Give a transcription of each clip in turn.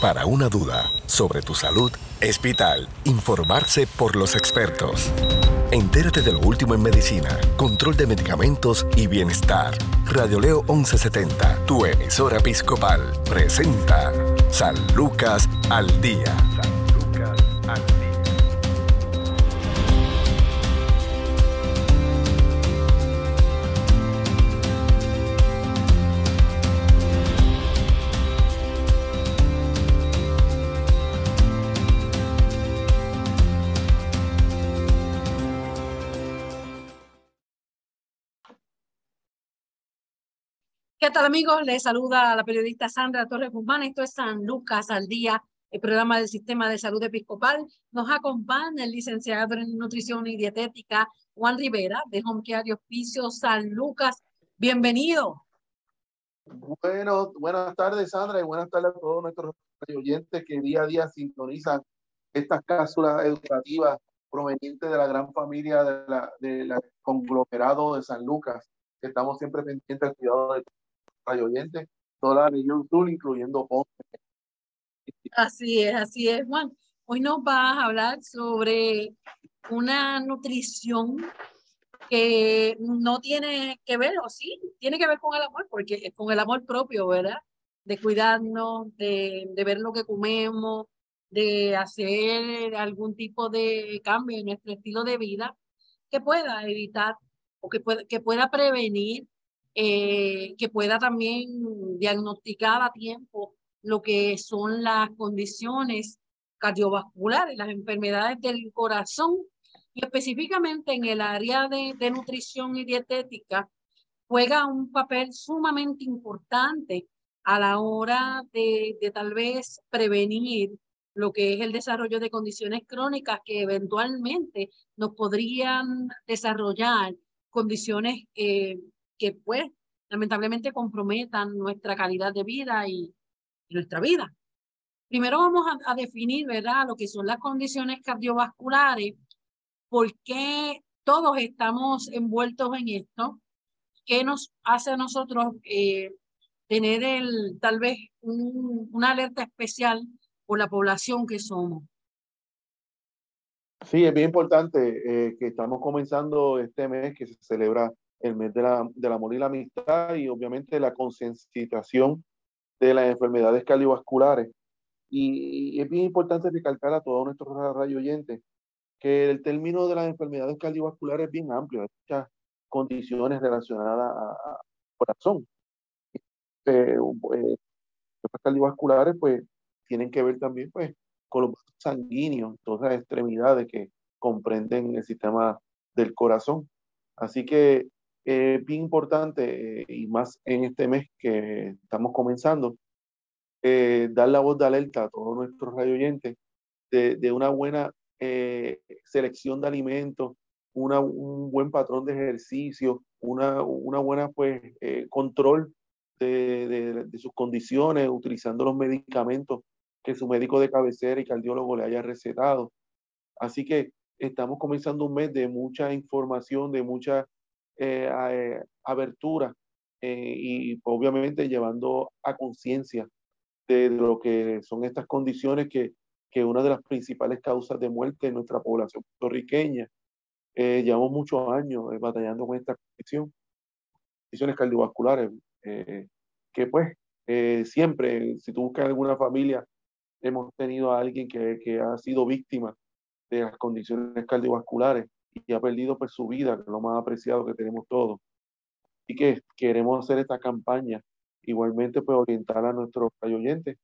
Para una duda sobre tu salud, Hospital. Informarse por los expertos. Entérate de lo último en medicina, control de medicamentos y bienestar. Radio Leo 1170, tu emisora episcopal, presenta San Lucas al Día. ¿Qué tal amigos? Les saluda la periodista Sandra Torres Guzmán. Esto es San Lucas al Día, el programa del Sistema de Salud Episcopal. Nos acompaña el licenciado en Nutrición y Dietética Juan Rivera de Home Care y Hospicio San Lucas. Bienvenido. Bueno, buenas tardes Sandra y buenas tardes a todos nuestros oyentes que día a día sintonizan estas cápsulas educativas provenientes de la gran familia de la, de conglomerado de San Lucas. Estamos siempre pendientes del cuidado de radio oyentes, toda la región incluyendo Ponce. Así es, así es, Juan. Hoy nos vas a hablar sobre una nutrición que no tiene que ver, o sí, tiene que ver con el amor, porque con el amor propio, ¿verdad? De cuidarnos, de, de ver lo que comemos, de hacer algún tipo de cambio en nuestro estilo de vida que pueda evitar o que pueda, que pueda prevenir eh, que pueda también diagnosticar a tiempo lo que son las condiciones cardiovasculares, las enfermedades del corazón y específicamente en el área de, de nutrición y dietética juega un papel sumamente importante a la hora de, de, tal vez prevenir lo que es el desarrollo de condiciones crónicas que eventualmente nos podrían desarrollar condiciones eh, que pues lamentablemente comprometan nuestra calidad de vida y, nuestra vida. Primero vamos a, definir, ¿verdad?, lo que son las condiciones cardiovasculares, por qué todos estamos envueltos en esto, qué nos hace a nosotros eh, tener el, tal vez una alerta especial por la población que somos. Sí, es bien importante eh, que estamos comenzando este mes que se celebra el mes de la, del amor y la amistad y obviamente la concienciación de las enfermedades cardiovasculares. Y, es bien importante recalcar a todos nuestros radio oyentes que el término de las enfermedades cardiovasculares es bien amplio, hay muchas condiciones relacionadas al corazón. Eh, eh, cardiovasculares pues tienen que ver también pues con los sanguíneos, todas las extremidades que comprenden el sistema del corazón. Así que es bien importante, eh, y más en este mes que estamos comenzando, eh, dar la voz de alerta a todos nuestros radio oyentes de, de una buena eh, selección de alimentos, una, un buen patrón de ejercicio, una, una buena pues, control de, de, de, sus condiciones, utilizando los medicamentos que su médico de cabecera y cardiólogo le haya recetado. Así que estamos comenzando un mes de mucha información, de mucha eh, eh, abertura eh, y obviamente llevando a conciencia de, lo que son estas condiciones que, que una de las principales causas de muerte en nuestra población puertorriqueña. llevamos muchos años batallando con esta condición, condiciones cardiovasculares, que pues siempre, si tú buscas alguna familia, hemos tenido a alguien que, que ha sido víctima de las condiciones cardiovasculares y ha perdido pues, su vida, que es lo más apreciado que tenemos todos. Y que queremos hacer esta campaña, igualmente pues orientar a nuestros oyentes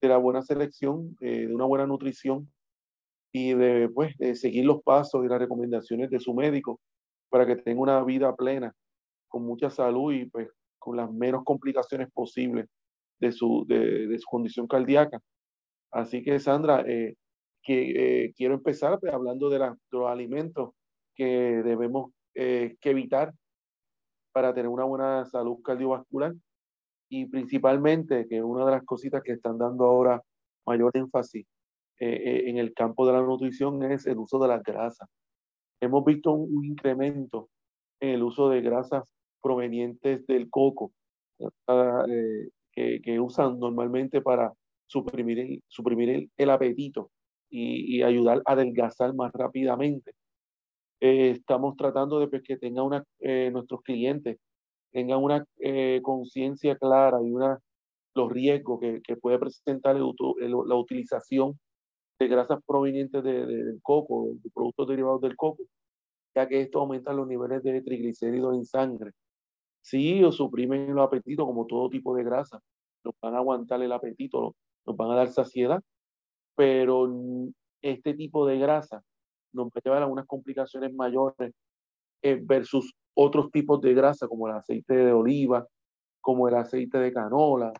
de la buena selección, eh, de una buena nutrición y de, pues, de seguir los pasos y las recomendaciones de su médico para que tenga una vida plena, con mucha salud y pues con las menos complicaciones posibles de su, de, de su condición cardíaca. Así que Sandra, eh, que eh, quiero empezar pues, hablando de, los alimentos que debemos eh, que evitar para tener una buena salud cardiovascular y principalmente que una de las cositas que están dando ahora mayor énfasis eh, en el campo de la nutrición es el uso de las grasas. Hemos visto un, incremento en el uso de grasas provenientes del coco, que, que usan normalmente para suprimir el, suprimir el, apetito y, ayudar a adelgazar más rápidamente. Eh, estamos tratando de pues, que tenga una, eh, nuestros clientes tengan una eh, conciencia clara y una, los riesgos que, que puede presentar la utilización de grasas provenientes de, del coco, de productos derivados del coco, ya que esto aumenta los niveles de triglicéridos en sangre. Sí, o suprimen el apetito como todo tipo de grasa, nos van a aguantar el apetito, nos van a dar saciedad, pero este tipo de grasa nos a llevar a unas complicaciones mayores eh, versus otros tipos de grasa como el aceite de oliva, como el aceite de canola,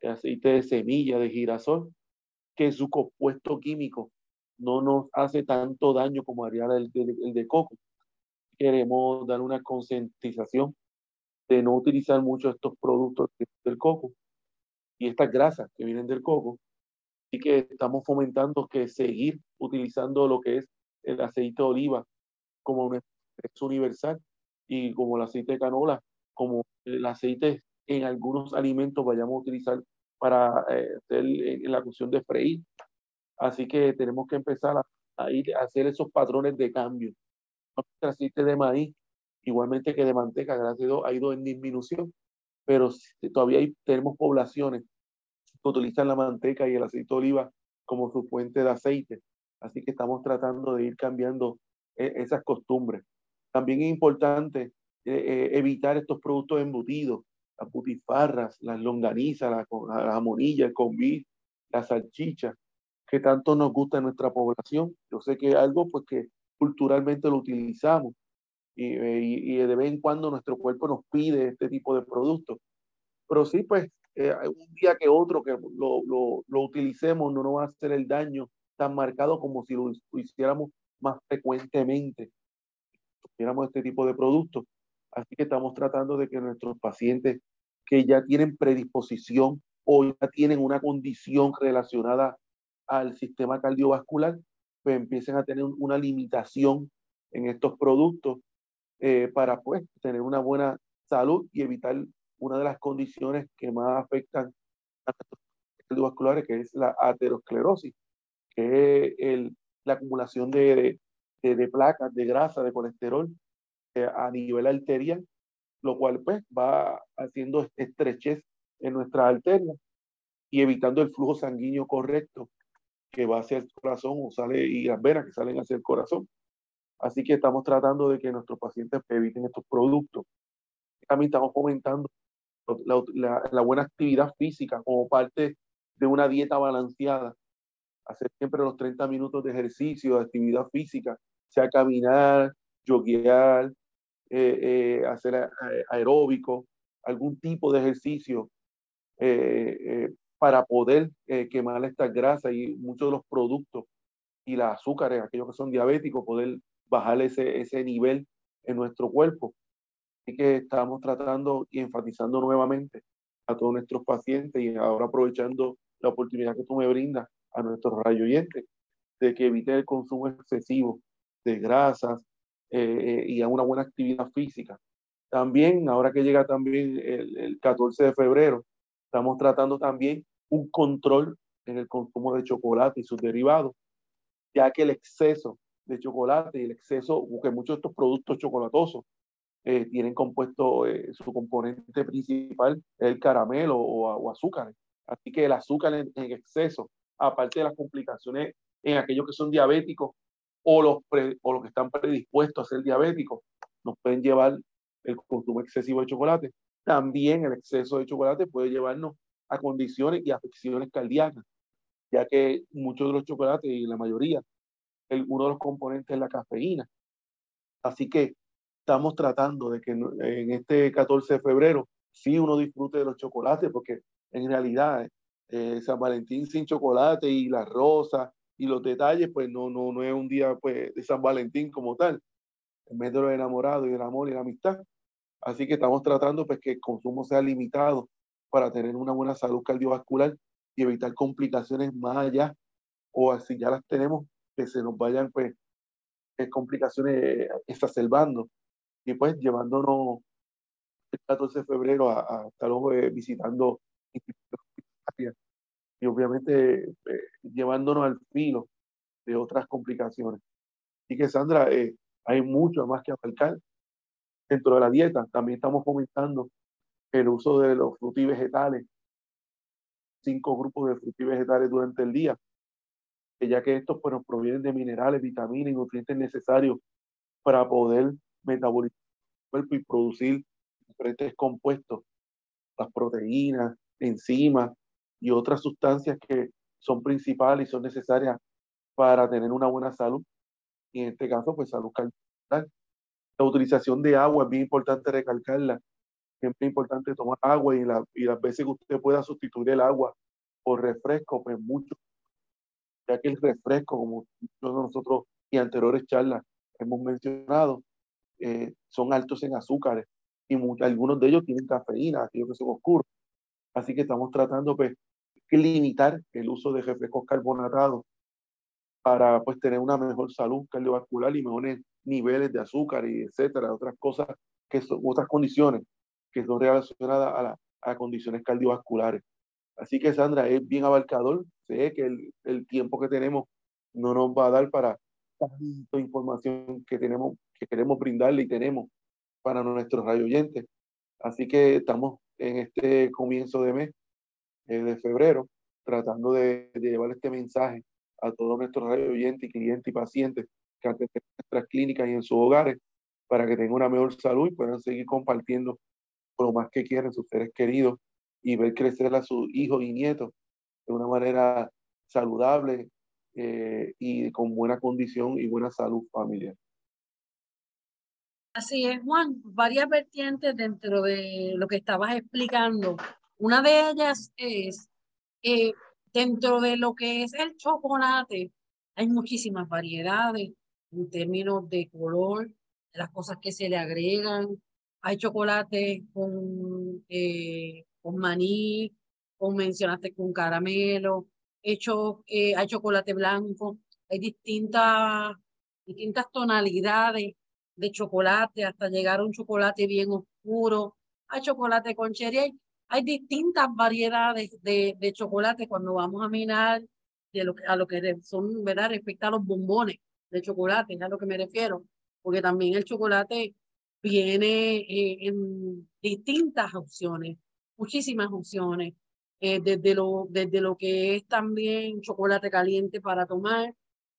el aceite de semilla, de girasol, que su compuesto químico no nos hace tanto daño como haría el, el de coco. Queremos dar una concientización de no utilizar mucho estos productos del coco y estas grasas que vienen del coco. Y que estamos fomentando que seguir utilizando lo que es el aceite de oliva como un universal y como el aceite de canola, como el aceite en algunos alimentos vayamos a utilizar para eh, hacer en la cuestión de freír. Así que tenemos que empezar a, ir a hacer esos patrones de cambio. El aceite de maíz, igualmente que de manteca, gracias a Dios, ha ido en disminución, pero todavía hay, tenemos poblaciones utilizan la manteca y el aceite de oliva como su fuente de aceite. Así que estamos tratando de ir cambiando eh, esas costumbres. También es importante eh, eh, evitar estos productos embutidos, las butifarras, las longanizas, la, la jamonilla, el conví, la salchicha, que tanto nos gusta en nuestra población. Yo sé que es algo pues que culturalmente lo utilizamos y, y, de vez en cuando nuestro cuerpo nos pide este tipo de productos. Pero sí, pues eh, un día que otro que lo, lo, lo, utilicemos no nos va a hacer el daño tan marcado como si lo, hiciéramos más frecuentemente, tuviéramos este tipo de productos. Así que estamos tratando de que nuestros pacientes que ya tienen predisposición o ya tienen una condición relacionada al sistema cardiovascular, pues empiecen a tener una limitación en estos productos eh, para pues tener una buena salud y evitar una de las condiciones que más afectan a los cardiovasculares, que es la aterosclerosis, que es el, la acumulación de, de, de, placas, de grasa, de colesterol eh, a nivel arterial, lo cual pues va haciendo estrechez en nuestra arterias y evitando el flujo sanguíneo correcto que va hacia el corazón o sale y las venas que salen hacia el corazón. Así que estamos tratando de que nuestros pacientes eviten estos productos. También estamos fomentando la, buena actividad física como parte de una dieta balanceada. Hacer siempre los 30 minutos de ejercicio, de actividad física, sea caminar, joguear, eh, eh, hacer aeróbico, algún tipo de ejercicio eh, para poder quemar estas grasas y muchos de los productos y las azúcares, aquellos que son diabéticos, poder bajar ese, ese nivel en nuestro cuerpo. Así que estamos tratando y enfatizando nuevamente a todos nuestros pacientes y ahora aprovechando la oportunidad que tú me brindas a nuestros rayoyentes de que evite el consumo excesivo de grasas eh, y a una buena actividad física. También, ahora que llega también el, el 14 de febrero, estamos tratando también un control en el consumo de chocolate y sus derivados, ya que el exceso de chocolate y el exceso, porque muchos de estos productos chocolatosos eh, tienen compuesto eh, su componente principal, el caramelo o, azúcar. Así que el azúcar en, exceso, aparte de las complicaciones en aquellos que son diabéticos o los, o los que están predispuestos a ser diabéticos, nos pueden llevar el consumo excesivo de chocolate. También el exceso de chocolate puede llevarnos a condiciones y afecciones cardíacas, ya que muchos de los chocolates y la mayoría, el, uno de los componentes es la cafeína. Así que estamos tratando de que en este 14 de febrero sí uno disfrute de los chocolates, porque en realidad eh, San Valentín sin chocolate y la rosa y los detalles, pues no, no, no es un día pues, de San Valentín como tal, en vez de los enamorados y el amor y la amistad. Así que estamos tratando pues, que el consumo sea limitado para tener una buena salud cardiovascular y evitar complicaciones más allá, o así ya las tenemos, que se nos vayan pues eh, complicaciones exacerbando y pues llevándonos el 14 de febrero a, estar eh, visitando y obviamente eh, llevándonos al filo de otras complicaciones. Así que Sandra, eh, hay mucho más que abarcar. Dentro de la dieta también estamos fomentando el uso de los frutos y vegetales, cinco grupos de frutos y vegetales durante el día, ya que estos pues, nos provienen de minerales, vitaminas y nutrientes necesarios para poder metabolizar el cuerpo y producir diferentes compuestos, las proteínas, enzimas y otras sustancias que son principales y son necesarias para tener una buena salud. Y en este caso, pues salud cardiovascular. La utilización de agua es bien importante recalcarla. Siempre es importante tomar agua y, la, y las veces que usted pueda sustituir el agua por refresco, pues mucho. Ya que el refresco, como nosotros y anteriores charlas hemos mencionado, eh, son altos en azúcares y algunos de ellos tienen cafeína, aquellos que son oscuros. Así que estamos tratando pues, de limitar el uso de refrescos carbonatados para pues, tener una mejor salud cardiovascular y mejores niveles de azúcar y etcétera, otras cosas que son otras condiciones que son relacionadas a, a condiciones cardiovasculares. Así que Sandra es bien abarcador, sé que el, el tiempo que tenemos no nos va a dar para tanta información que tenemos, que queremos brindarle y tenemos para nuestros radio oyentes. Así que estamos en este comienzo de mes eh, de febrero tratando de, llevar este mensaje a todos nuestros radio oyentes, clientes y pacientes que en nuestras clínicas y en sus hogares para que tengan una mejor salud y puedan seguir compartiendo lo más que quieren sus seres queridos y ver crecer a sus hijos y nietos de una manera saludable eh, y con buena condición y buena salud familiar. Así es, Juan, varias vertientes dentro de lo que estabas explicando. Una de ellas es, eh, dentro de lo que es el chocolate, hay muchísimas variedades en términos de color, las cosas que se le agregan. Hay chocolate con, eh, con maní, como mencionaste, con caramelo, hecho, eh, hay chocolate blanco, hay distintas, distintas tonalidades de chocolate hasta llegar a un chocolate bien oscuro, hay chocolate con cherry, hay, distintas variedades de, de, chocolate cuando vamos a mirar de lo, a lo que son, ¿verdad? Respecto a los bombones de chocolate, es a lo que me refiero, porque también el chocolate viene eh, en distintas opciones, muchísimas opciones. Eh, desde, lo, desde lo que es también chocolate caliente para tomar,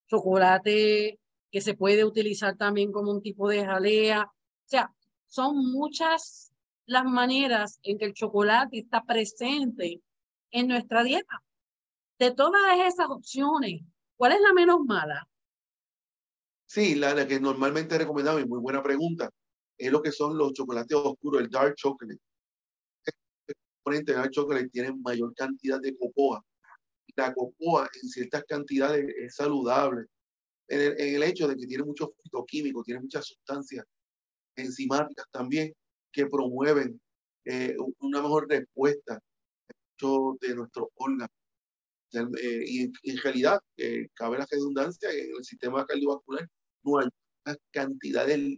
chocolate que se puede utilizar también como un tipo de jalea. O sea, son muchas las maneras en que el chocolate está presente en nuestra dieta. De todas esas opciones, ¿cuál es la menos mala? Sí, la, la que normalmente recomendamos, y muy buena pregunta, es lo que son los chocolates oscuros, el dark chocolate componentes del chocolate tienen mayor cantidad de cocoa. La cocoa en ciertas cantidades es saludable. En el, el hecho de que tiene muchos fitoquímicos, tiene muchas sustancias enzimáticas también que promueven eh, una mejor respuesta de nuestros órganos. Eh, y en, realidad, eh, cabe la redundancia, en el sistema cardiovascular no hay cantidades,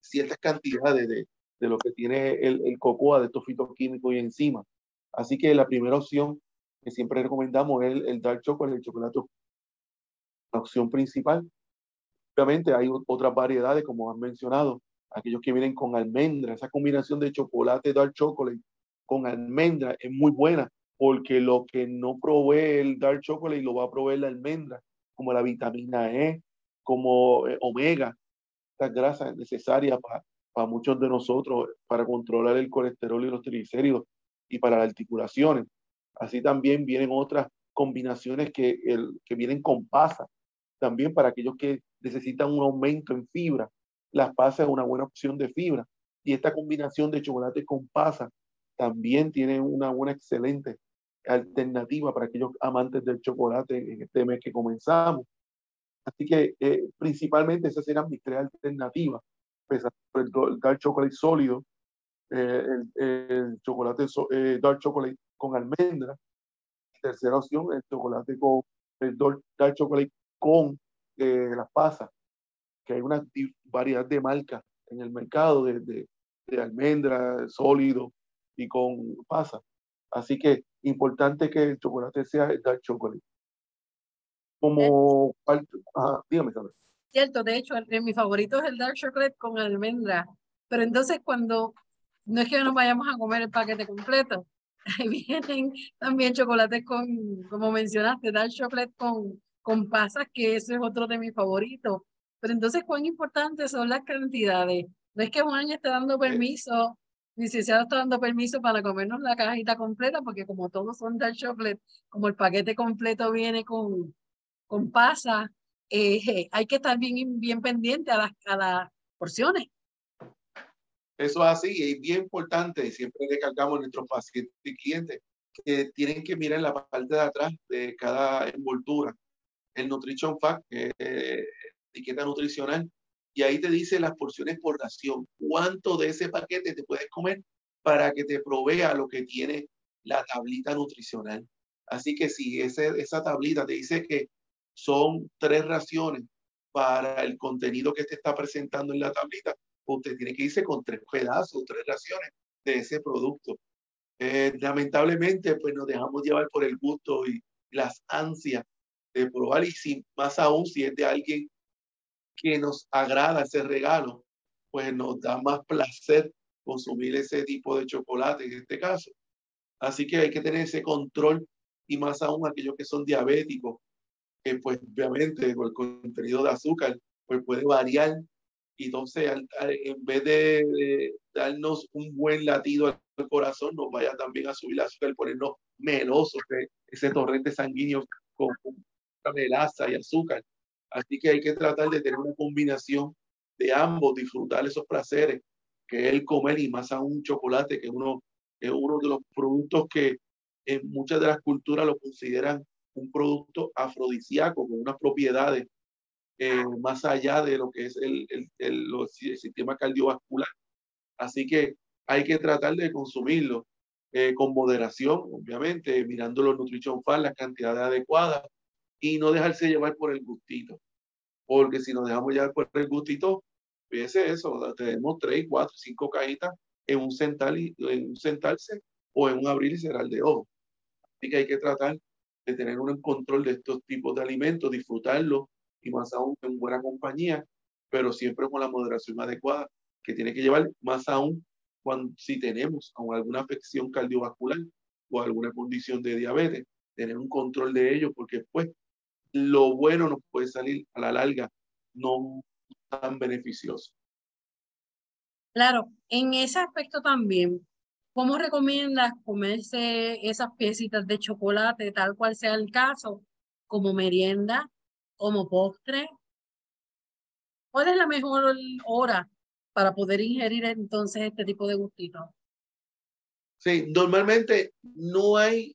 ciertas cantidades de, lo que tiene el, el cocoa, de estos fitoquímicos y enzimas. Así que la primera opción que siempre recomendamos es el, chocolate, el chocolate. La opción principal. Obviamente hay otras variedades, como han mencionado, aquellos que vienen con almendra. Esa combinación de chocolate dark chocolate con almendra es muy buena, porque lo que no provee el dark chocolate lo va a proveer la almendra, como la vitamina E, como eh, omega, estas grasas necesarias para para muchos de nosotros para controlar el colesterol y los triglicéridos y para las articulaciones. Así también vienen otras combinaciones que, el, que vienen con pasas, también para aquellos que necesitan un aumento en fibra. Las pasas es una buena opción de fibra. Y esta combinación de chocolate con pasas también tiene una buena, excelente alternativa para aquellos amantes del chocolate en este mes que comenzamos. Así que eh, principalmente esas eran mis tres alternativas el dark chocolate sólido, eh, el, chocolate eh, dark chocolate con almendra. Tercera opción, el chocolate con el dark chocolate con eh, las pasas, que hay una variedad de marcas en el mercado de, de, almendra, sólido y con pasas. Así que importante que el chocolate sea el dark chocolate. Como, ah, dígame, Cierto, de hecho, mi favorito es el dark chocolate con almendra. Pero entonces cuando no es que nos vayamos a comer el paquete completo, ahí vienen también chocolates con, como mencionaste, dark chocolate con, con pasas, que ese es otro de mis favoritos. Pero entonces, ¿cuán importantes son las cantidades? No es que Juan esté dando permiso, se está dando permiso para comernos la cajita completa, porque como todos son dark chocolate, como el paquete completo viene con, con pasa, eh, hay que estar bien, bien pendiente a las, a las porciones. Eso es así, y es bien importante, y siempre recalcamos a nuestros pacientes y clientes que tienen que mirar la parte de atrás de cada envoltura, el Nutrition Fact, es etiqueta nutricional, y ahí te dice las porciones por ración, cuánto de ese paquete te puedes comer para que te provea lo que tiene la tablita nutricional. Así que si ese, esa tablita te dice que son tres raciones para el contenido que te está presentando en la tablita, usted tiene que irse con tres pedazos, tres raciones de ese producto. Eh, lamentablemente, pues nos dejamos llevar por el gusto y las ansias de probar y si, más aún si es de alguien que nos agrada ese regalo, pues nos da más placer consumir ese tipo de chocolate en este caso. Así que hay que tener ese control y más aún aquellos que son diabéticos, que pues obviamente con el contenido de azúcar pues puede variar y entonces en vez de, darnos un buen latido al corazón, nos vaya también a subir el azúcar, ponernos melosos, ese torrente sanguíneo con, melaza y azúcar. Así que hay que tratar de tener una combinación de ambos, disfrutar esos placeres, que es el comer y más aún chocolate, que uno, es uno de los productos que en muchas de las culturas lo consideran un producto afrodisíaco, con unas propiedades eh, más allá de lo que es el, el, el, sistema cardiovascular. Así que hay que tratar de consumirlo eh, con moderación, obviamente, mirando los nutrition facts, las cantidades adecuadas y no dejarse llevar por el gustito. Porque si nos dejamos llevar por el gustito, fíjese eso, tenemos tres, cuatro, cinco cajitas en un, central, en un sentarse o en un abrir y cerrar de ojo. Así que hay que tratar de tener un control de estos tipos de alimentos, disfrutarlos y más aún en buena compañía, pero siempre con la moderación adecuada que tiene que llevar más aún cuando si tenemos alguna afección cardiovascular o alguna condición de diabetes, tener un control de ello porque pues lo bueno nos puede salir a la larga no tan beneficioso. Claro, en ese aspecto también, ¿cómo recomiendas comerse esas piecitas de chocolate, tal cual sea el caso, como merienda como postre. ¿Cuál es la mejor hora para poder ingerir entonces este tipo de gustito? Sí, normalmente no hay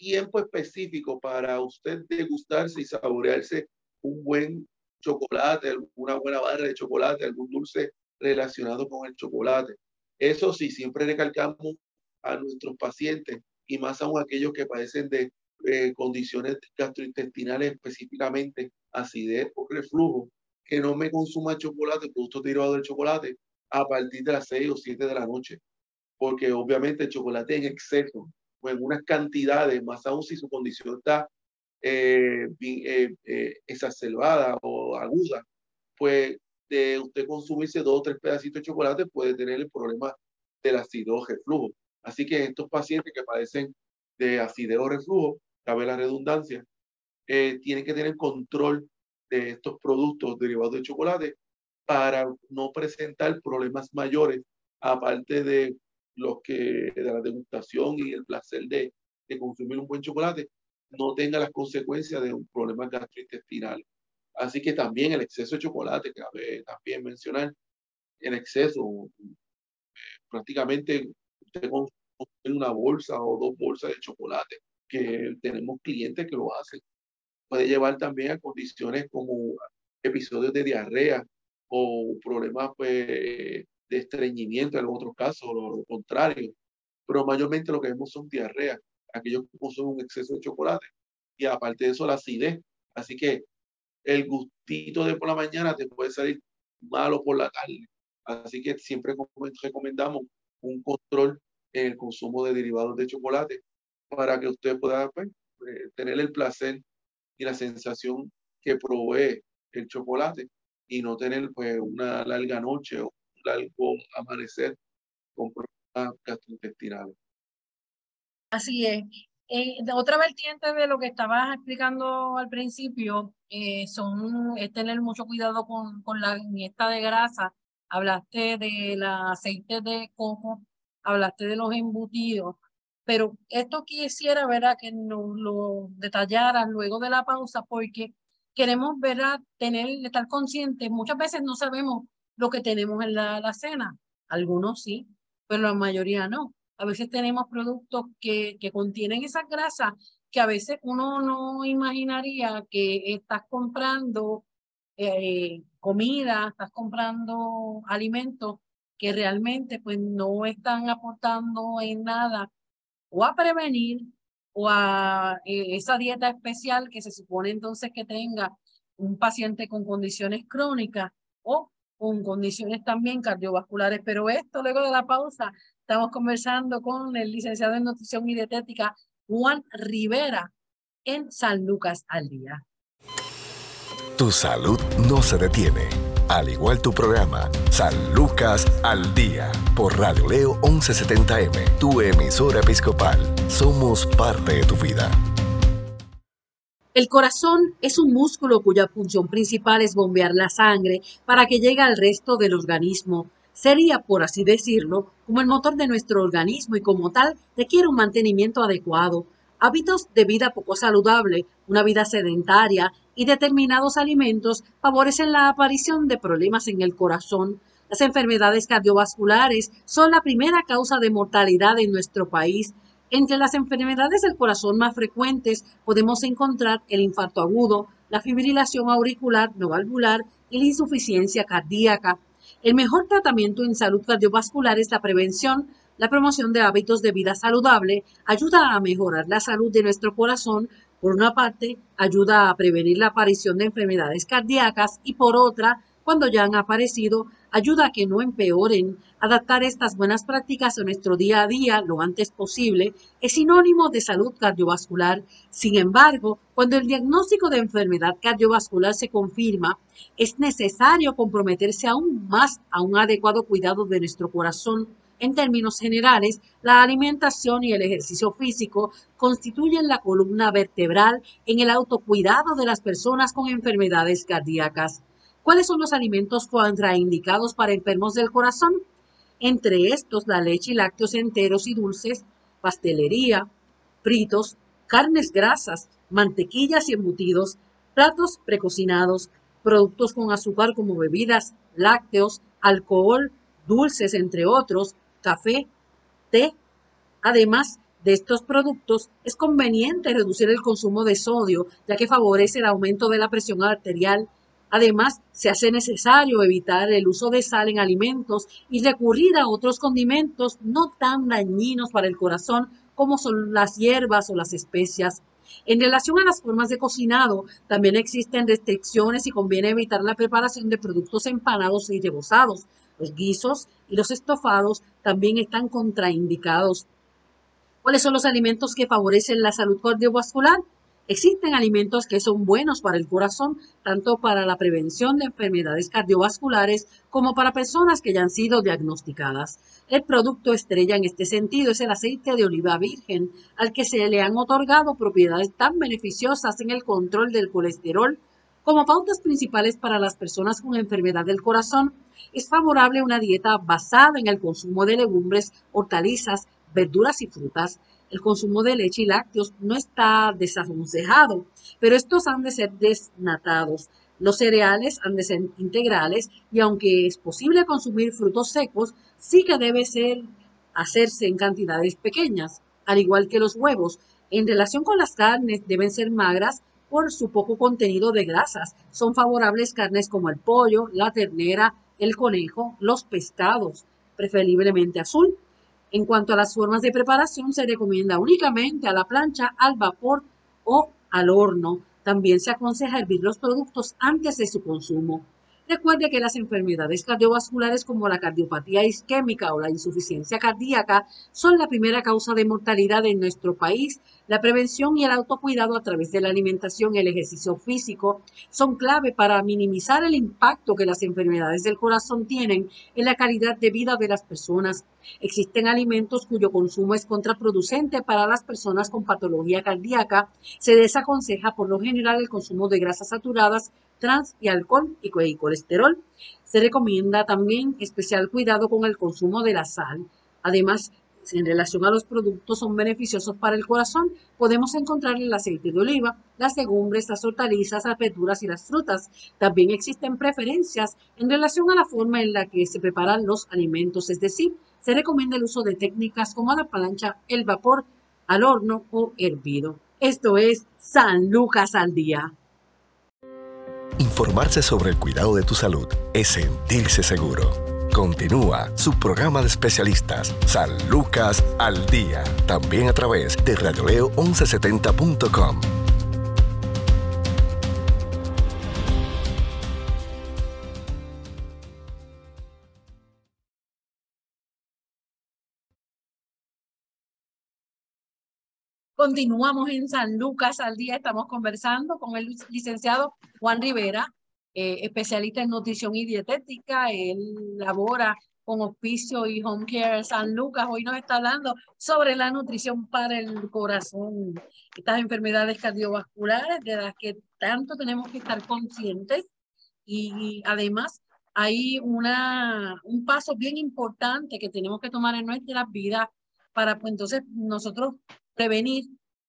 tiempo específico para usted degustarse y saborearse un buen chocolate, una buena barra de chocolate, algún dulce relacionado con el chocolate. Eso sí, siempre recalcamos a nuestros pacientes y más aún aquellos que padecen de eh, condiciones gastrointestinales específicamente acidez o reflujo, que no me consuma chocolate, productos derivados del chocolate, a partir de las 6 o 7 de la noche. Porque obviamente el chocolate en exceso en unas cantidades, más aún si su condición está eh, eh, eh, exacerbada o aguda, pues de usted consumirse dos o tres pedacitos de chocolate puede tener el problema del acidez o reflujo. Así que estos pacientes que padecen de acidez o reflujo, cabe la redundancia, eh, tienen que tener control de estos productos derivados de chocolate para no presentar problemas mayores, aparte de los que de la degustación y el placer de, de consumir un buen chocolate, no tenga las consecuencias de un problema gastrointestinal. Así que también el exceso de chocolate, cabe también mencionar, el exceso, eh, prácticamente usted consume una bolsa o dos bolsas de chocolate, que tenemos clientes que lo hacen puede llevar también a condiciones como episodios de diarrea o problemas pues, de estreñimiento en otros casos, o lo contrario. Pero mayormente lo que vemos son diarreas, aquellos que consumen un exceso de chocolate y aparte de eso la acidez. Así que el gustito de por la mañana te puede salir malo por la tarde. Así que siempre recomendamos un control en el consumo de derivados de chocolate para que usted pueda pues, eh, tener el placer y la sensación que provee el chocolate y no tener pues una larga noche o largo amanecer con problemas gastrointestinales. Así es. Eh, otra vertiente de lo que estabas explicando al principio eh, son, es tener mucho cuidado con, con la ingesta de grasa. Hablaste del aceite de coco, hablaste de los embutidos, pero esto quisiera ¿verdad? que nos lo detallaras luego de la pausa porque queremos ¿verdad? tener, estar conscientes. Muchas veces no sabemos lo que tenemos en la, la cena. Algunos sí, pero la mayoría no. A veces tenemos productos que, que contienen esas grasas que a veces uno no imaginaría que estás comprando eh, comida, estás comprando alimentos que realmente pues no están aportando en nada o a prevenir o a eh, esa dieta especial que se supone entonces que tenga un paciente con condiciones crónicas o con condiciones también cardiovasculares. Pero esto luego de la pausa Estamos conversando con el licenciado en nutrición y dietética Juan Rivera en San Lucas al Día. Tu salud no se detiene, al igual tu programa San Lucas al Día por Radio Leo 1170M, tu emisora episcopal. Somos parte de tu vida. El corazón es un músculo cuya función principal es bombear la sangre para que llegue al resto del organismo sería, por así decirlo, como el motor de nuestro organismo y como tal requiere un mantenimiento adecuado. Hábitos de vida poco saludable, una vida sedentaria y determinados alimentos favorecen la aparición de problemas en el corazón. Las enfermedades cardiovasculares son la primera causa de mortalidad en nuestro país. Entre las enfermedades del corazón más frecuentes podemos encontrar el infarto agudo, la fibrilación auricular no valvular y la insuficiencia cardíaca. El mejor tratamiento en salud cardiovascular es la prevención, la promoción de hábitos de vida saludable, ayuda a mejorar la salud de nuestro corazón, por una parte, ayuda a prevenir la aparición de enfermedades cardíacas y por otra, cuando ya han aparecido, ayuda a que no empeoren. Adaptar estas buenas prácticas a nuestro día a día lo antes posible es sinónimo de salud cardiovascular. Sin embargo, cuando el diagnóstico de enfermedad cardiovascular se confirma, es necesario comprometerse aún más a un adecuado cuidado de nuestro corazón. En términos generales, la alimentación y el ejercicio físico constituyen la columna vertebral en el autocuidado de las personas con enfermedades cardíacas. ¿Cuáles son los alimentos contraindicados para enfermos del corazón? Entre estos, la leche y lácteos enteros y dulces, pastelería, fritos, carnes grasas, mantequillas y embutidos, platos precocinados, productos con azúcar como bebidas, lácteos, alcohol, dulces, entre otros, café, té. Además de estos productos, es conveniente reducir el consumo de sodio, ya que favorece el aumento de la presión arterial Además, se hace necesario evitar el uso de sal en alimentos y recurrir a otros condimentos no tan dañinos para el corazón como son las hierbas o las especias. En relación a las formas de cocinado, también existen restricciones y conviene evitar la preparación de productos empanados y rebozados. Los guisos y los estofados también están contraindicados. ¿Cuáles son los alimentos que favorecen la salud cardiovascular? Existen alimentos que son buenos para el corazón, tanto para la prevención de enfermedades cardiovasculares como para personas que ya han sido diagnosticadas. El producto estrella en este sentido es el aceite de oliva virgen, al que se le han otorgado propiedades tan beneficiosas en el control del colesterol como pautas principales para las personas con enfermedad del corazón, es favorable una dieta basada en el consumo de legumbres, hortalizas, verduras y frutas. El consumo de leche y lácteos no está desaconsejado, pero estos han de ser desnatados. Los cereales han de ser integrales y aunque es posible consumir frutos secos, sí que debe ser hacerse en cantidades pequeñas, al igual que los huevos. En relación con las carnes, deben ser magras por su poco contenido de grasas. Son favorables carnes como el pollo, la ternera, el conejo, los pescados, preferiblemente azul, en cuanto a las formas de preparación, se recomienda únicamente a la plancha, al vapor o al horno. También se aconseja hervir los productos antes de su consumo. Recuerde que las enfermedades cardiovasculares como la cardiopatía isquémica o la insuficiencia cardíaca son la primera causa de mortalidad en nuestro país. La prevención y el autocuidado a través de la alimentación y el ejercicio físico son clave para minimizar el impacto que las enfermedades del corazón tienen en la calidad de vida de las personas. Existen alimentos cuyo consumo es contraproducente para las personas con patología cardíaca. Se desaconseja por lo general el consumo de grasas saturadas trans y alcohol y colesterol. Se recomienda también especial cuidado con el consumo de la sal. Además, en relación a los productos son beneficiosos para el corazón, podemos encontrar el aceite de oliva, las legumbres, las hortalizas, las verduras y las frutas. También existen preferencias en relación a la forma en la que se preparan los alimentos, es decir, se recomienda el uso de técnicas como la plancha, el vapor, al horno o hervido. Esto es San Lucas al día. Informarse sobre el cuidado de tu salud es sentirse seguro. Continúa su programa de especialistas, San Lucas al Día, también a través de radioleo1170.com. Continuamos en San Lucas al día. Estamos conversando con el licenciado Juan Rivera, eh, especialista en nutrición y dietética. Él labora con Hospicio y Home Care San Lucas. Hoy nos está hablando sobre la nutrición para el corazón, estas enfermedades cardiovasculares de las que tanto tenemos que estar conscientes. Y además hay una, un paso bien importante que tenemos que tomar en nuestras vidas para pues entonces nosotros prevenir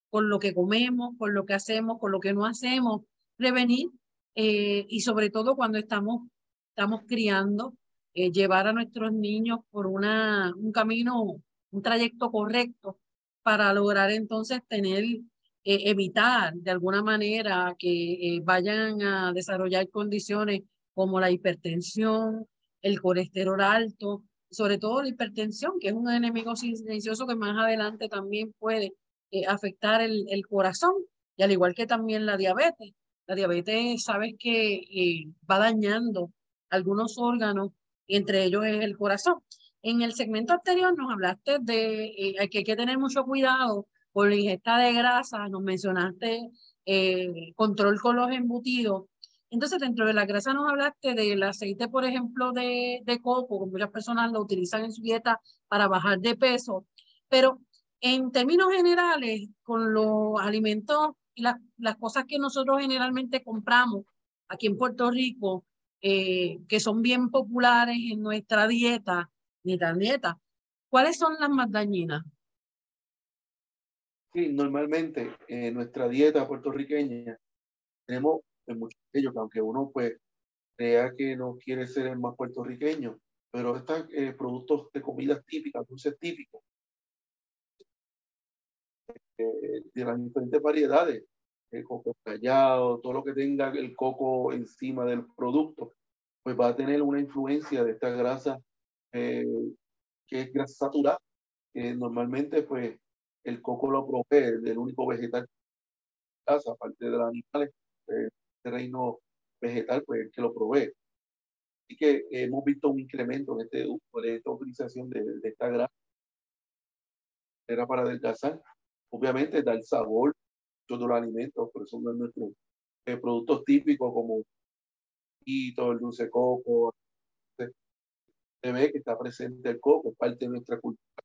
con lo que comemos, con lo que hacemos, con lo que no hacemos, prevenir eh, y sobre todo cuando estamos, estamos criando, eh, llevar a nuestros niños por una, un camino, un trayecto correcto para lograr entonces tener, eh, evitar de alguna manera que vayan a desarrollar condiciones como la hipertensión, el colesterol alto, sobre todo la hipertensión, que es un enemigo silencioso que más adelante también puede eh, afectar el, el, corazón, y al igual que también la diabetes. La diabetes, sabes que eh, va dañando algunos órganos, entre ellos es el corazón. En el segmento anterior nos hablaste de eh, que hay que tener mucho cuidado con la ingesta de grasa, nos mencionaste control con los embutidos. Entonces, dentro de la grasa nos hablaste del aceite, por ejemplo, de, de coco, que muchas personas lo utilizan en su dieta para bajar de peso, pero en términos generales, con los alimentos y las, cosas que nosotros generalmente compramos aquí en Puerto Rico, eh, que son bien populares en nuestra dieta, nuestra dieta, ¿cuáles son las más dañinas? Sí, normalmente en nuestra dieta puertorriqueña tenemos muchos de ellos, que aunque uno pues crea que no quiere ser el más puertorriqueño, pero estos eh, productos de comidas típicas, dulces típicos, de las diferentes variedades, el coco callado, todo lo que tenga el coco encima del producto, pues va a tener una influencia de esta grasa eh, que es grasa saturada, que normalmente pues el coco lo provee del único vegetal grasa, aparte de los animales, el este reino vegetal pues que lo provee. Así que hemos visto un incremento en este, esta utilización de, de esta grasa era para adelgazar obviamente da el sabor de los alimentos, por eso no nuestros eh, productos típicos como el dulce coco, se ve que está presente el coco, parte de nuestra cultura.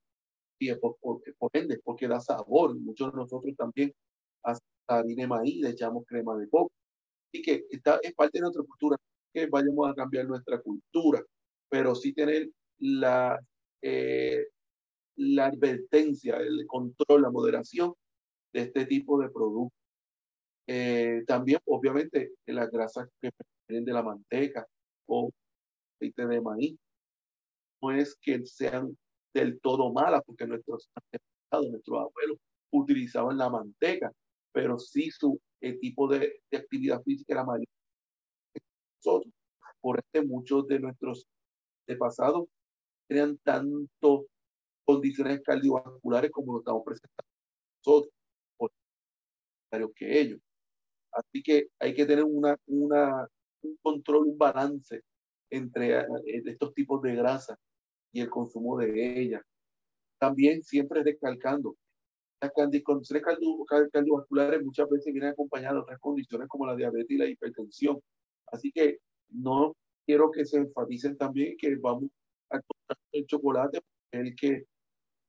Y por, por, por ende, porque da sabor. Muchos de nosotros también hasta harina de maíz le echamos crema de coco. Y que está, es parte de nuestra cultura. Que vayamos a cambiar nuestra cultura, pero sí tener la, eh, la advertencia, el control, la moderación de este tipo de productos. Eh, también, obviamente, las grasas que vienen de la manteca o aceite de maíz, no es que sean del todo malas, porque nuestros nuestros abuelos utilizaban la manteca, pero sí su tipo de, actividad física era mayor. Nosotros, por este, muchos de nuestros de pasado tenían tanto condiciones cardiovasculares como lo estamos presentando nosotros, que ellos. Así que hay que tener una, una, un control, un balance entre eh, estos tipos de grasa y el consumo de ella. También siempre descalcando. Las condiciones cardiovasculares muchas veces vienen acompañadas de otras condiciones como la diabetes y la hipertensión. Así que no quiero que se enfaticen también que vamos a tomar el chocolate, el que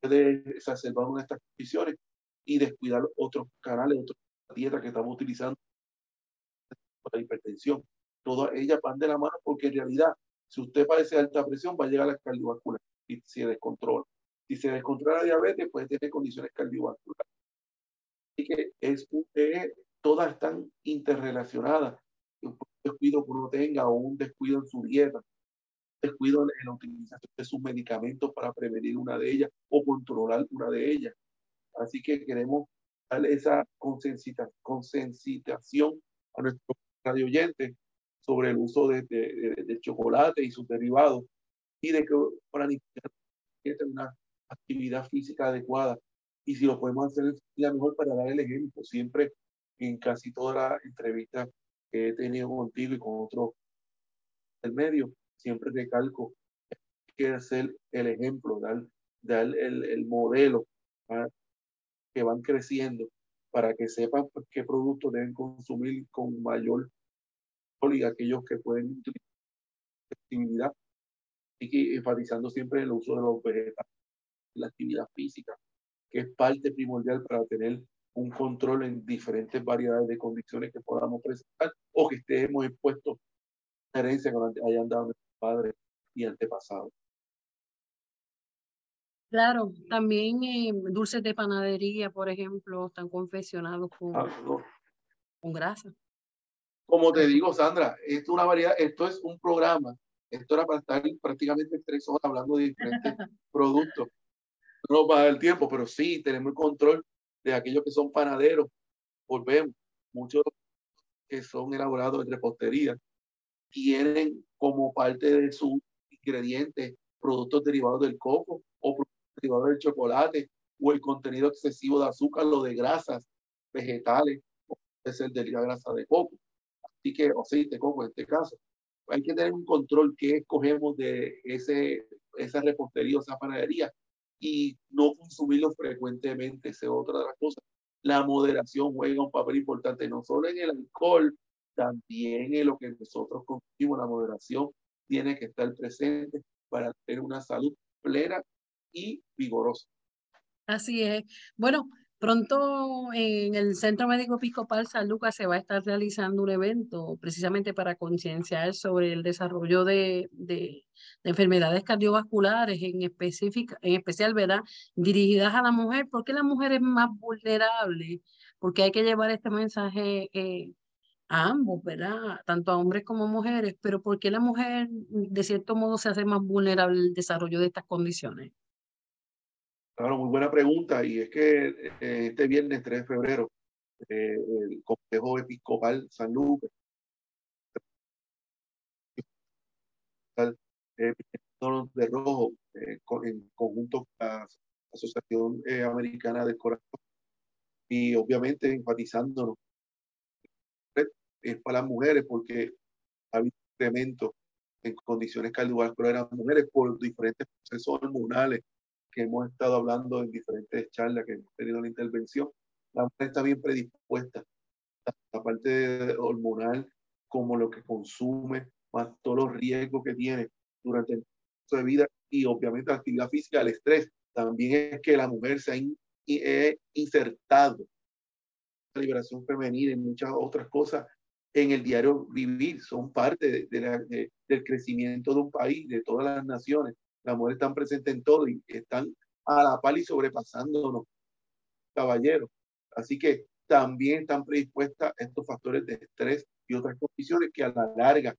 puede exacerbar una de estas condiciones y descuidar otros canales, otras dietas que estamos utilizando para la hipertensión. Todas ellas van de la mano porque en realidad, si usted padece alta presión, va a llegar a la cardiovascular y se descontrola. Si se descontrola la diabetes, puede tener condiciones cardiovasculares. Así que es, todas están interrelacionadas. Un descuido que uno tenga o un descuido en su dieta, descuido en la utilización de sus medicamentos para prevenir una de ellas o controlar una de ellas. Así que queremos darle esa concienciación a nuestros radio oyentes sobre el uso de, de, chocolate y sus derivados y de que planificar una actividad física adecuada. Y si lo podemos hacer la mejor para dar el ejemplo, siempre en casi todas las entrevistas que he tenido contigo y con otros del medio, siempre recalco que hacer el ejemplo, dar, dar el, el modelo que van creciendo para que sepan pues, qué productos deben consumir con mayor y aquellos que pueden utilizar actividad. Y que enfatizando siempre el uso de los vegetales, la actividad física, que es parte primordial para tener un control en diferentes variedades de condiciones que podamos presentar o que estemos expuestos a herencia que hayan dado padres y antepasados. Claro, también eh, dulces de panadería, por ejemplo, están confeccionados con, ah, con grasa. Como te digo, Sandra, esto es una variedad, esto es un programa, esto era para estar prácticamente tres horas hablando de diferentes productos. No va a dar tiempo, pero sí tenemos el control de aquellos que son panaderos. Volvemos, muchos que son elaborados en repostería tienen como parte de sus ingredientes productos derivados del coco o productos derivados del chocolate o el contenido excesivo de azúcar o de grasas vegetales, puede ser de la grasa de coco que, o aceite coco en este caso. Hay que tener un control que escogemos de ese, esa repostería o esa panadería y no consumirlo frecuentemente, esa es otra de las cosas. La moderación juega un papel importante, no solo en el alcohol, también en lo que nosotros consumimos. La moderación tiene que estar presente para tener una salud plena y vigorosa. Así es. Bueno, Pronto en el Centro Médico Episcopal San Lucas se va a estar realizando un evento precisamente para concienciar sobre el desarrollo de, de, enfermedades cardiovasculares, en, específica, en especial, ¿verdad? Dirigidas a la mujer, porque la mujer es más vulnerable, porque hay que llevar este mensaje eh, a ambos, ¿verdad? Tanto a hombres como a mujeres, pero porque la mujer de cierto modo se hace más vulnerable al desarrollo de estas condiciones? Claro, muy buena pregunta. Y es que eh, este viernes 3 de febrero, eh, el Consejo Episcopal San Lucas, eh, de Rojo, en conjunto con la Asociación Americana del Corazón, y obviamente enfatizándonos, es para las mujeres porque ha habido incremento en condiciones cardiovasculares en las mujeres por diferentes procesos hormonales que hemos estado hablando en diferentes charlas que hemos tenido la intervención, la mujer está bien predispuesta, la parte hormonal, como lo que consume, más todos los riesgos que tiene durante el proceso de vida y obviamente la actividad física, el estrés, también es que la mujer se ha insertado la liberación femenina y muchas otras cosas en el diario vivir, son parte de, del crecimiento de un país, de todas las naciones. Las mujeres están presentes en todo y están a la par y sobrepasándonos, caballeros. Así que también están predispuestas estos factores de estrés y otras condiciones que a la larga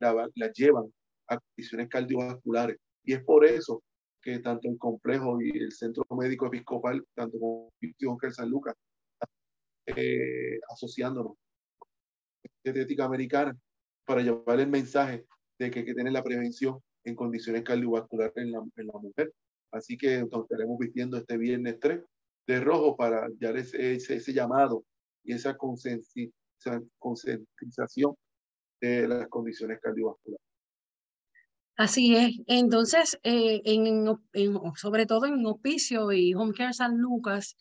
las llevan a condiciones cardiovasculares. Y es por eso que tanto el complejo y el centro médico episcopal, tanto como el San Lucas, eh, asociándonos con la ética americana para llevar el mensaje de que hay que tener la prevención en condiciones cardiovasculares en la, en la mujer. Así que nos estaremos vistiendo este viernes 3 de rojo para dar ese, ese, llamado y esa concientización de las condiciones cardiovasculares. Así es. Entonces, eh, en, sobre todo en Hospicio y Home Care San Lucas,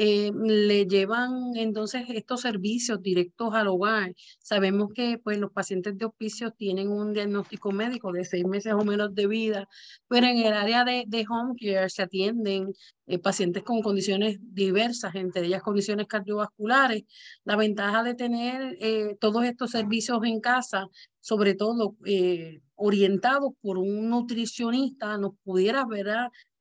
eh, le llevan entonces estos servicios directos al hogar. Sabemos que pues, los pacientes de hospicio tienen un diagnóstico médico de seis meses o menos de vida, pero en el área de, de home care se atienden eh, pacientes con condiciones diversas, entre ellas condiciones cardiovasculares. La ventaja de tener eh, todos estos servicios en casa, sobre todo orientados por un nutricionista, nos pudiera ver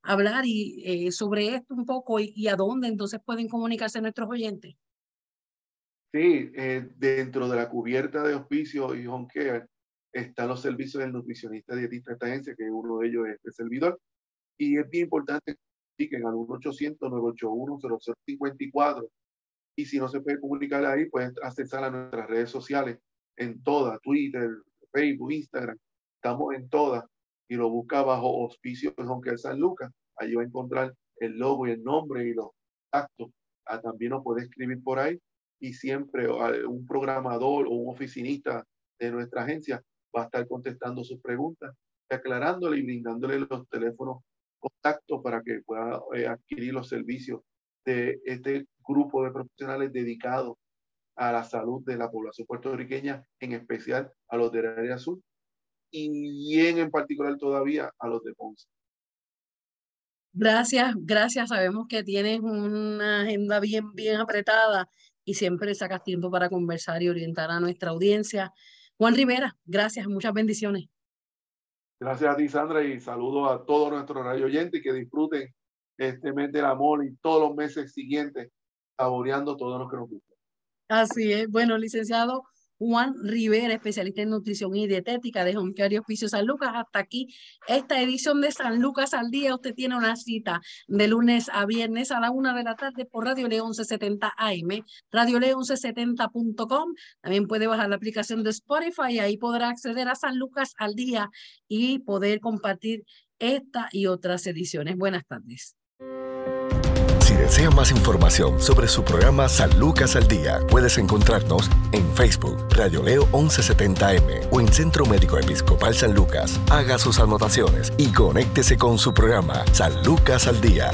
hablar y, eh, sobre esto un poco y, a dónde entonces pueden comunicarse nuestros oyentes. Sí, eh, dentro de la cubierta de hospicio y home care están los servicios del nutricionista dietista estagense, que uno de ellos es el servidor. Y es bien importante que en al 1-800-981-0054. Y si no se puede comunicar ahí, pueden accesar a nuestras redes sociales en todas, Twitter, Facebook, Instagram. Estamos en todas y lo busca bajo auspicio de Home San Lucas. Allí va a encontrar el logo y el nombre y los actos. Ah, también nos puede escribir por ahí y siempre ah, un programador o un oficinista de nuestra agencia va a estar contestando sus preguntas, aclarándole y brindándole los teléfonos contactos para que pueda eh, adquirir los servicios de este grupo de profesionales dedicados a la salud de la población puertorriqueña, en especial a los del área sur y bien en particular todavía a los de Ponce. Gracias, gracias. Sabemos que tienes una agenda bien, bien apretada y siempre sacas tiempo para conversar y orientar a nuestra audiencia. Juan Rivera, gracias, muchas bendiciones. Gracias a ti, Sandra, y saludo a todos nuestros radio oyentes que disfruten este mes del amor y todos los meses siguientes saboreando todo lo que nos gusta. Así es. Bueno, licenciado Juan Rivera, especialista en nutrición y dietética de Home San Lucas. Hasta aquí esta edición de San Lucas al día. Usted tiene una cita de lunes a viernes a la una de la tarde por Radio León 1170 AM, Radio León 1170.com. También puede bajar la aplicación de Spotify y ahí podrá acceder a San Lucas al día y poder compartir esta y otras ediciones. Buenas tardes desea más información sobre su programa San Lucas al Día, puedes encontrarnos en Facebook, Radio Leo 1170M o en Centro Médico Episcopal San Lucas. Haga sus anotaciones y conéctese con su programa San Lucas al Día.